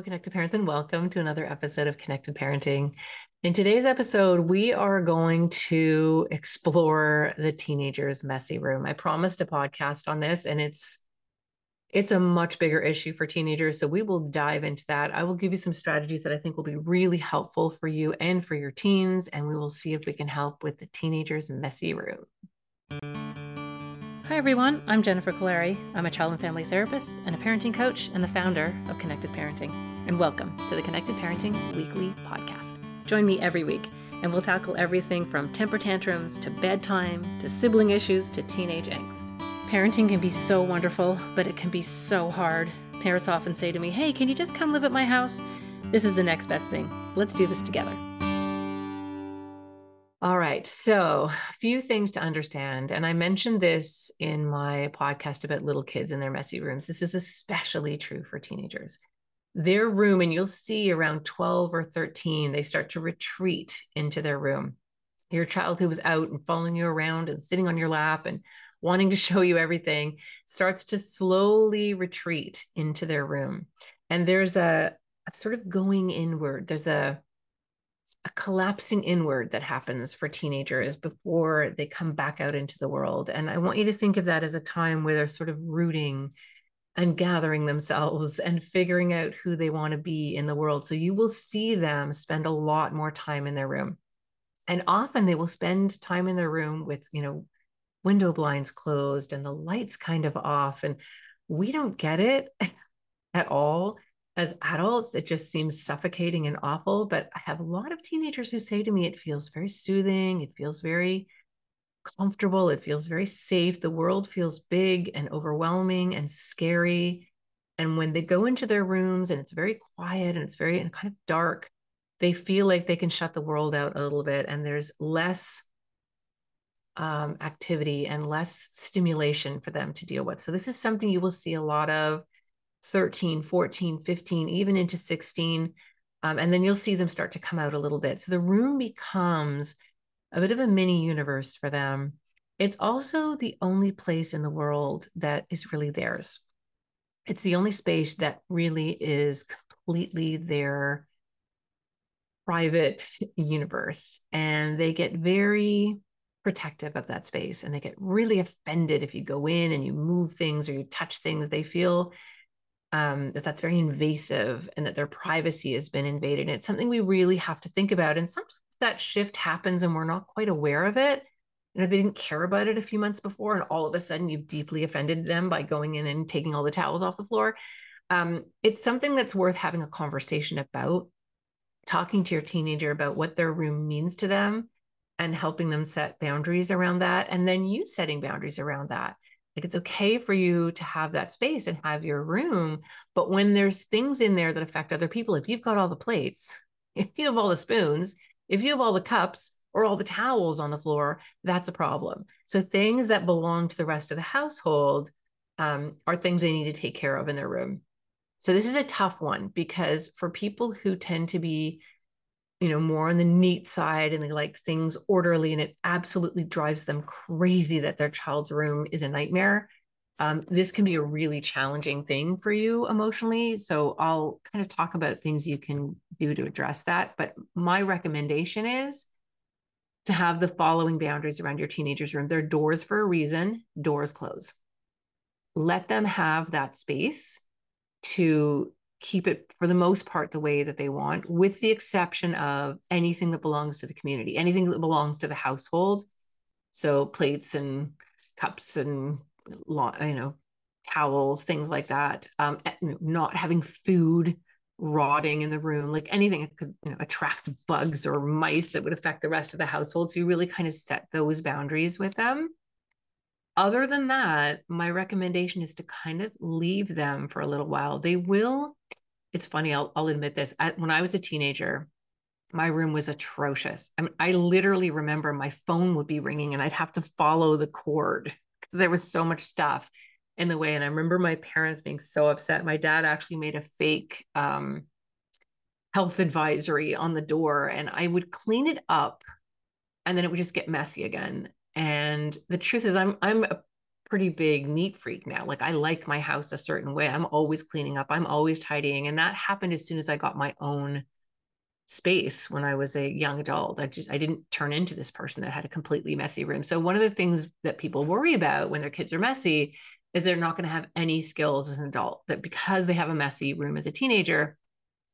Connected Parents, and welcome to another episode of Connected Parenting. In today's episode, we are going to explore the teenager's messy room. I promised a podcast on this, and it's it's a much bigger issue for teenagers. So we will dive into that. I will give you some strategies that I think will be really helpful for you and for your teens, and we will see if we can help with the teenager's messy room. Everyone. I'm Jennifer Kolari. I'm a child and family therapist and a parenting coach and the founder of Connected Parenting. And welcome to the Connected Parenting Weekly Podcast. Join me every week, and we'll tackle everything from temper tantrums to bedtime to sibling issues to teenage angst. Parenting can be so wonderful, but it can be so hard. Parents often say to me, Hey, can you just come live at my house? This is the next best thing. Let's do this together. All right. So, a few things to understand. And I mentioned this in my podcast about little kids and their messy rooms. This is especially true for teenagers. Their room, and you'll see around 12 or 13, they start to retreat into their room. Your child who was out and following you around and sitting on your lap and wanting to show you everything starts to slowly retreat into their room. And there's a, a sort of going inward, there's a a collapsing inward that happens for teenagers before they come back out into the world. And I want you to think of that as a time where they're sort of rooting and gathering themselves and figuring out who they want to be in the world. So you will see them spend a lot more time in their room. And often they will spend time in their room with, you know, window blinds closed and the lights kind of off. And we don't get it at all as adults, it just seems suffocating and awful. But I have a lot of teenagers who say to me, it feels very soothing. It feels very comfortable. It feels very safe. The world feels big and overwhelming and scary. And when they go into their rooms and it's very quiet and it's very and kind of dark, they feel like they can shut the world out a little bit and there's less um, activity and less stimulation for them to deal with. So, this is something you will see a lot of 13, 14, 15, even into 16. Um, and then you'll see them start to come out a little bit. So the room becomes a bit of a mini universe for them. It's also the only place in the world that is really theirs. It's the only space that really is completely their private universe. And they get very protective of that space and they get really offended if you go in and you move things or you touch things. They feel um, that that's very invasive and that their privacy has been invaded. And it's something we really have to think about. And sometimes that shift happens and we're not quite aware of it. You know, they didn't care about it a few months before, and all of a sudden you've deeply offended them by going in and taking all the towels off the floor. Um, it's something that's worth having a conversation about, talking to your teenager about what their room means to them and helping them set boundaries around that. And then you setting boundaries around that. Like it's okay for you to have that space and have your room. But when there's things in there that affect other people, if you've got all the plates, if you have all the spoons, if you have all the cups or all the towels on the floor, that's a problem. So things that belong to the rest of the household um, are things they need to take care of in their room. So this is a tough one because for people who tend to be you know more on the neat side and they like things orderly and it absolutely drives them crazy that their child's room is a nightmare. Um, this can be a really challenging thing for you emotionally so i'll kind of talk about things you can do to address that but my recommendation is to have the following boundaries around your teenager's room. They're doors for a reason doors close. Let them have that space to keep it for the most part the way that they want, with the exception of anything that belongs to the community, anything that belongs to the household. So plates and cups and you know towels, things like that. Um, not having food rotting in the room, like anything that could you know, attract bugs or mice that would affect the rest of the household. So you really kind of set those boundaries with them. Other than that, my recommendation is to kind of leave them for a little while. They will it's funny, I'll, I'll admit this. I, when I was a teenager, my room was atrocious. I mean, I literally remember my phone would be ringing and I'd have to follow the cord because there was so much stuff in the way. And I remember my parents being so upset. My dad actually made a fake um, health advisory on the door and I would clean it up and then it would just get messy again. And the truth is I'm I'm a pretty big neat freak now. Like I like my house a certain way. I'm always cleaning up. I'm always tidying. And that happened as soon as I got my own space when I was a young adult. I just I didn't turn into this person that had a completely messy room. So one of the things that people worry about when their kids are messy is they're not going to have any skills as an adult. That because they have a messy room as a teenager,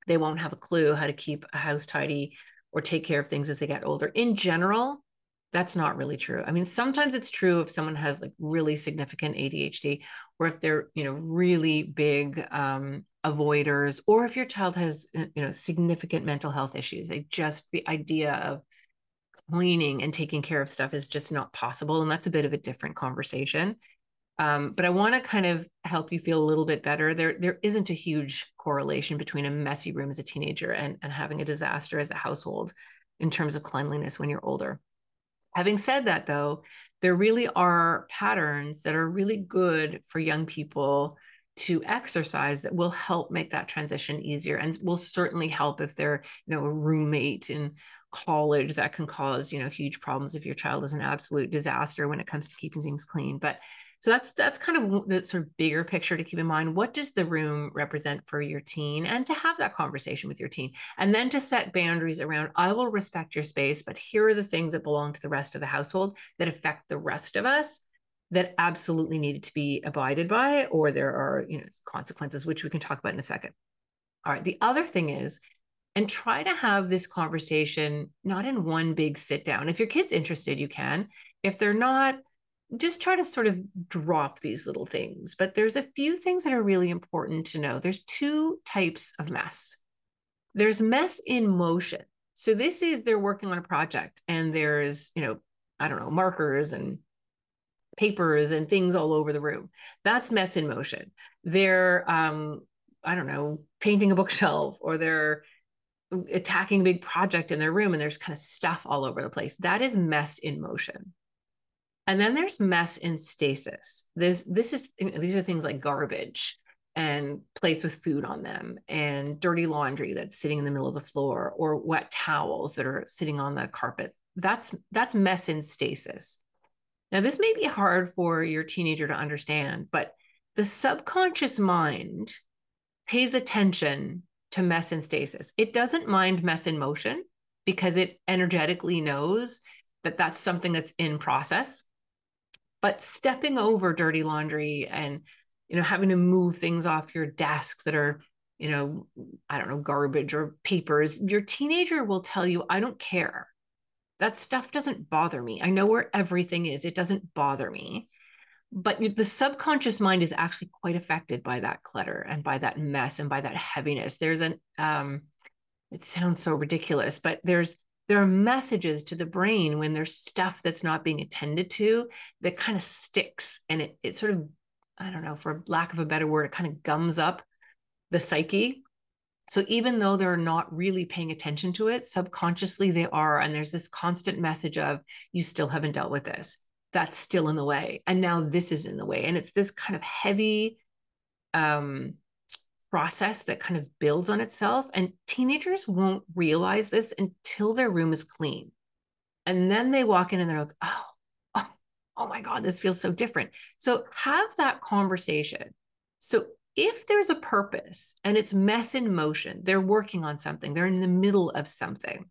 they won't have a clue how to keep a house tidy or take care of things as they get older. In general, that's not really true. I mean, sometimes it's true if someone has like really significant ADHD, or if they're, you know, really big um, avoiders, or if your child has, uh, you know, significant mental health issues. They just, the idea of cleaning and taking care of stuff is just not possible. And that's a bit of a different conversation. Um, but I want to kind of help you feel a little bit better. There, there isn't a huge correlation between a messy room as a teenager and, and having a disaster as a household in terms of cleanliness when you're older. Having said that, though, there really are patterns that are really good for young people to exercise that will help make that transition easier and will certainly help if they're, you know, a roommate in college that can cause, you know, huge problems if your child is an absolute disaster when it comes to keeping things clean. But so that's that's kind of the sort of bigger picture to keep in mind. What does the room represent for your teen and to have that conversation with your teen and then to set boundaries around I will respect your space, but here are the things that belong to the rest of the household that affect the rest of us that absolutely needed to be abided by or there are, you know, consequences which we can talk about in a second. All right, the other thing is and try to have this conversation not in one big sit down. If your kid's interested, you can. If they're not, just try to sort of drop these little things. But there's a few things that are really important to know. There's two types of mess. There's mess in motion. So this is they're working on a project and there's, you know, I don't know, markers and papers and things all over the room. That's mess in motion. They're um I don't know, painting a bookshelf or they're attacking a big project in their room and there's kind of stuff all over the place. That is mess in motion. And then there's mess in stasis. This this is these are things like garbage and plates with food on them and dirty laundry that's sitting in the middle of the floor or wet towels that are sitting on the carpet. That's that's mess in stasis. Now this may be hard for your teenager to understand, but the subconscious mind pays attention to mess in stasis. It doesn't mind mess in motion because it energetically knows that that's something that's in process but stepping over dirty laundry and you know having to move things off your desk that are you know i don't know garbage or papers your teenager will tell you i don't care. That stuff doesn't bother me. I know where everything is. It doesn't bother me. But the subconscious mind is actually quite affected by that clutter and by that mess and by that heaviness. There's an um it sounds so ridiculous but there's there are messages to the brain when there's stuff that's not being attended to that kind of sticks and it, it sort of i don't know for lack of a better word it kind of gums up the psyche. So even though they're not really paying attention to it subconsciously they are and there's this constant message of you still haven't dealt with this. That's still in the way. And now this is in the way. And it's this kind of heavy um process that kind of builds on itself. And teenagers won't realize this until their room is clean. And then they walk in and they're like, oh, oh, oh my God, this feels so different. So have that conversation. So if there's a purpose and it's mess in motion, they're working on something, they're in the middle of something,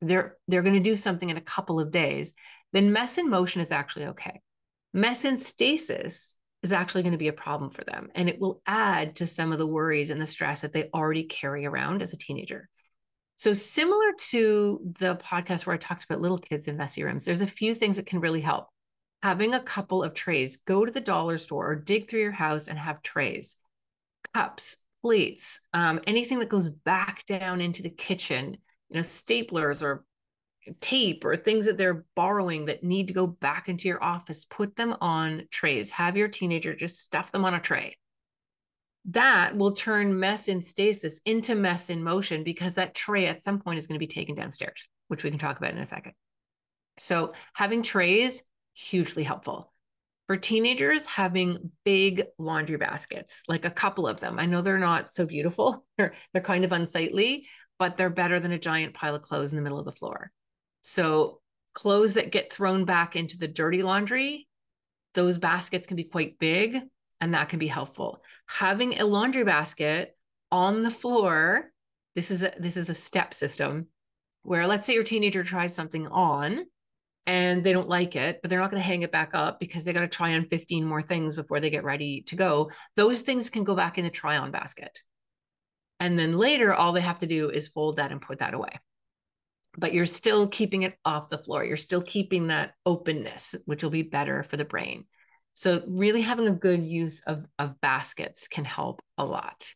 they're they're going to do something in a couple of days, then mess in motion is actually okay. Mess in stasis is actually going to be a problem for them. And it will add to some of the worries and the stress that they already carry around as a teenager. So, similar to the podcast where I talked about little kids in messy rooms, there's a few things that can really help. Having a couple of trays, go to the dollar store or dig through your house and have trays, cups, plates, um, anything that goes back down into the kitchen, you know, staplers or tape or things that they're borrowing that need to go back into your office, put them on trays. Have your teenager just stuff them on a tray. That will turn mess in stasis into mess in motion because that tray at some point is going to be taken downstairs, which we can talk about in a second. So, having trays, hugely helpful. For teenagers, having big laundry baskets, like a couple of them. I know they're not so beautiful, they're, they're kind of unsightly, but they're better than a giant pile of clothes in the middle of the floor. So clothes that get thrown back into the dirty laundry, those baskets can be quite big and that can be helpful. Having a laundry basket on the floor, this is a, this is a step system where let's say your teenager tries something on and they don't like it, but they're not going to hang it back up because they got to try on 15 more things before they get ready to go. Those things can go back in the try on basket. And then later, all they have to do is fold that and put that away. But you're still keeping it off the floor. You're still keeping that openness, which will be better for the brain. So, really having a good use of, of baskets can help a lot.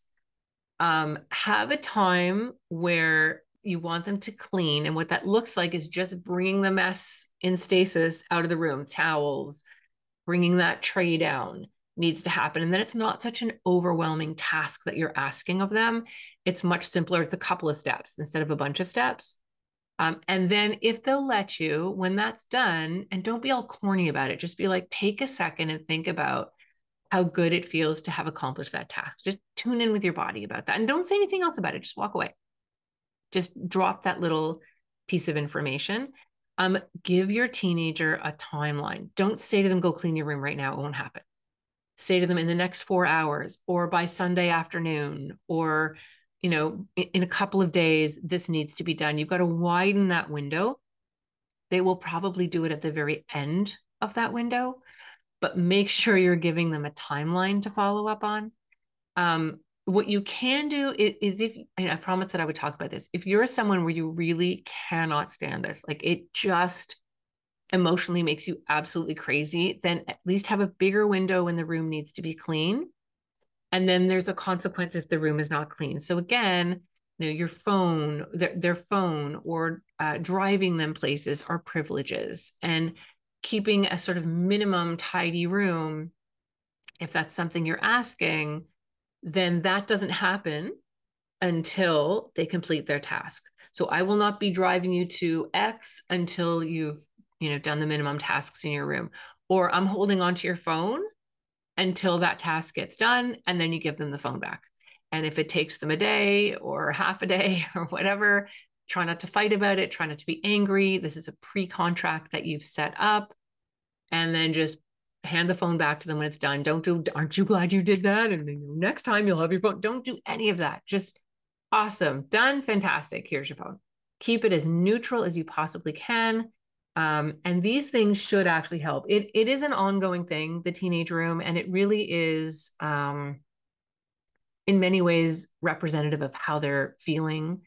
Um, have a time where you want them to clean. And what that looks like is just bringing the mess in stasis out of the room, towels, bringing that tray down needs to happen. And then it's not such an overwhelming task that you're asking of them. It's much simpler. It's a couple of steps instead of a bunch of steps. Um, and then if they'll let you, when that's done, and don't be all corny about it, just be like, take a second and think about how good it feels to have accomplished that task. Just tune in with your body about that. And don't say anything else about it. Just walk away. Just drop that little piece of information. Um, give your teenager a timeline. Don't say to them, go clean your room right now. It won't happen. Say to them in the next four hours or by Sunday afternoon or you know, in a couple of days, this needs to be done. You've got to widen that window. They will probably do it at the very end of that window, but make sure you're giving them a timeline to follow up on. Um, what you can do is, is if I promised that I would talk about this. If you're someone where you really cannot stand this, like it just emotionally makes you absolutely crazy, then at least have a bigger window when the room needs to be clean and then there's a consequence if the room is not clean. So again you know your phone their, their phone or uh, driving them places are privileges. And keeping a sort of minimum tidy room if that's something you're asking then that doesn't happen until they complete their task. So i will not be driving you to x until you've you know done the minimum tasks in your room. Or i'm holding onto your phone until that task gets done and then you give them the phone back. And if it takes them a day or half a day or whatever try not to fight about it. Try not to be angry. This is a pre-contract that you've set up. And then just hand the phone back to them when it's done. Don't do aren't you glad you did that? And next time you'll have your phone. Don't do any of that. Just awesome. Done. Fantastic. Here's your phone. Keep it as neutral as you possibly can um, and these things should actually help. It it is an ongoing thing, the teenage room, and it really is um, in many ways representative of how they're feeling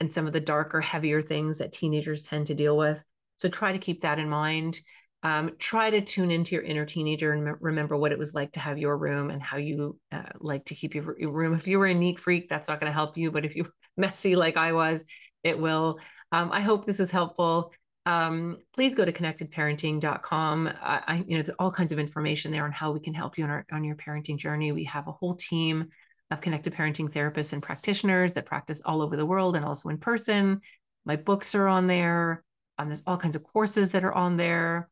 and some of the darker, heavier things that teenagers tend to deal with. So try to keep that in mind. Um, try to tune into your inner teenager and remember what it was like to have your room and how you uh, like to keep your, your, room. If you were a neat freak, that's not going to help you. But if you're messy like I was, it will. Um, I hope this is helpful um, please go to connectedparenting.com. I, I, you know, there's all kinds of information there on how we can help you on, our, on your parenting journey. We have a whole team of connected parenting therapists and practitioners that practice all over the world and also in person. My books are on there. Um, there's all kinds of courses that are on there.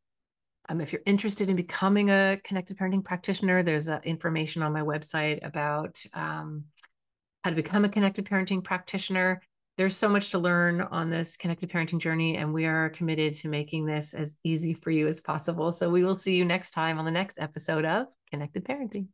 Um, if you're interested in becoming a connected parenting practitioner, there's uh, information on my website about um, how to become a connected parenting practitioner there's so much to learn on this connected parenting journey, and we are committed to making this as easy for you as possible. So we will see you next time on the next episode of Connected Parenting.